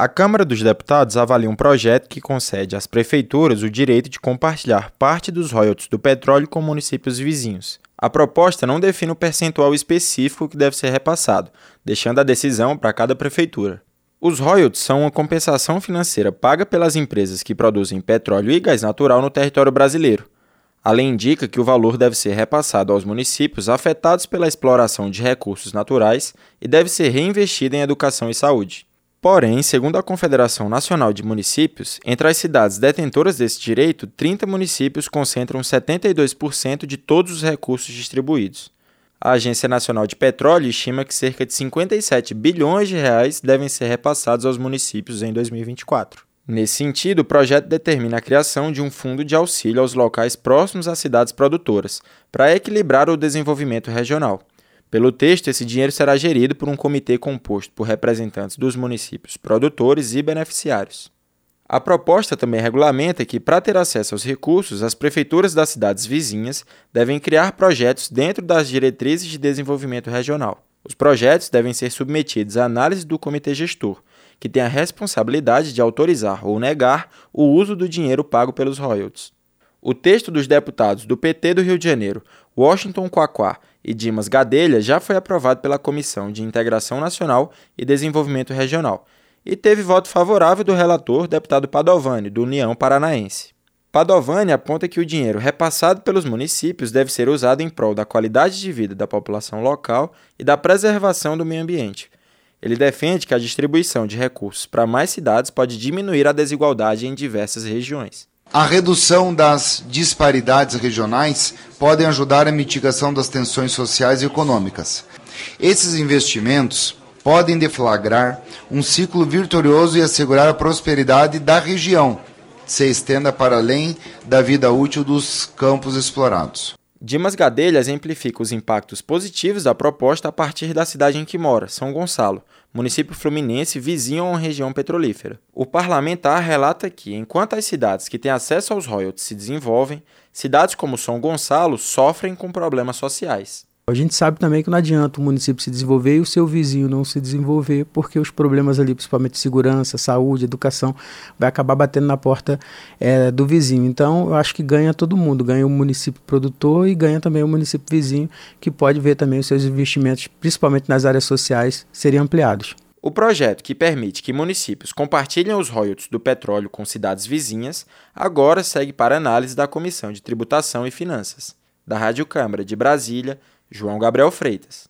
A Câmara dos Deputados avalia um projeto que concede às prefeituras o direito de compartilhar parte dos royalties do petróleo com municípios vizinhos. A proposta não define o percentual específico que deve ser repassado, deixando a decisão para cada prefeitura. Os royalties são uma compensação financeira paga pelas empresas que produzem petróleo e gás natural no território brasileiro. A lei indica que o valor deve ser repassado aos municípios afetados pela exploração de recursos naturais e deve ser reinvestido em educação e saúde. Porém, segundo a Confederação Nacional de Municípios, entre as cidades detentoras desse direito, 30 municípios concentram 72% de todos os recursos distribuídos. A Agência Nacional de Petróleo estima que cerca de 57 bilhões de reais devem ser repassados aos municípios em 2024. Nesse sentido, o projeto determina a criação de um fundo de auxílio aos locais próximos às cidades produtoras, para equilibrar o desenvolvimento regional. Pelo texto, esse dinheiro será gerido por um comitê composto por representantes dos municípios produtores e beneficiários. A proposta também regulamenta que, para ter acesso aos recursos, as prefeituras das cidades vizinhas devem criar projetos dentro das diretrizes de desenvolvimento regional. Os projetos devem ser submetidos à análise do comitê gestor, que tem a responsabilidade de autorizar ou negar o uso do dinheiro pago pelos royalties. O texto dos deputados do PT do Rio de Janeiro, Washington Quaquá e Dimas Gadelha já foi aprovado pela Comissão de Integração Nacional e Desenvolvimento Regional e teve voto favorável do relator, deputado Padovani, do União Paranaense. Padovani aponta que o dinheiro repassado pelos municípios deve ser usado em prol da qualidade de vida da população local e da preservação do meio ambiente. Ele defende que a distribuição de recursos para mais cidades pode diminuir a desigualdade em diversas regiões. A redução das disparidades regionais podem ajudar a mitigação das tensões sociais e econômicas. Esses investimentos podem deflagrar um ciclo vitorioso e assegurar a prosperidade da região, se estenda para além da vida útil dos campos explorados. Dimas Gadelha exemplifica os impactos positivos da proposta a partir da cidade em que mora, São Gonçalo, município fluminense vizinho a uma região petrolífera. O parlamentar relata que, enquanto as cidades que têm acesso aos royalties se desenvolvem, cidades como São Gonçalo sofrem com problemas sociais. A gente sabe também que não adianta o município se desenvolver e o seu vizinho não se desenvolver, porque os problemas ali, principalmente segurança, saúde, educação, vai acabar batendo na porta é, do vizinho. Então, eu acho que ganha todo mundo, ganha o município produtor e ganha também o município vizinho, que pode ver também os seus investimentos, principalmente nas áreas sociais, serem ampliados. O projeto que permite que municípios compartilhem os royalties do petróleo com cidades vizinhas agora segue para análise da Comissão de Tributação e Finanças. Da Rádio Câmara de Brasília, João Gabriel Freitas.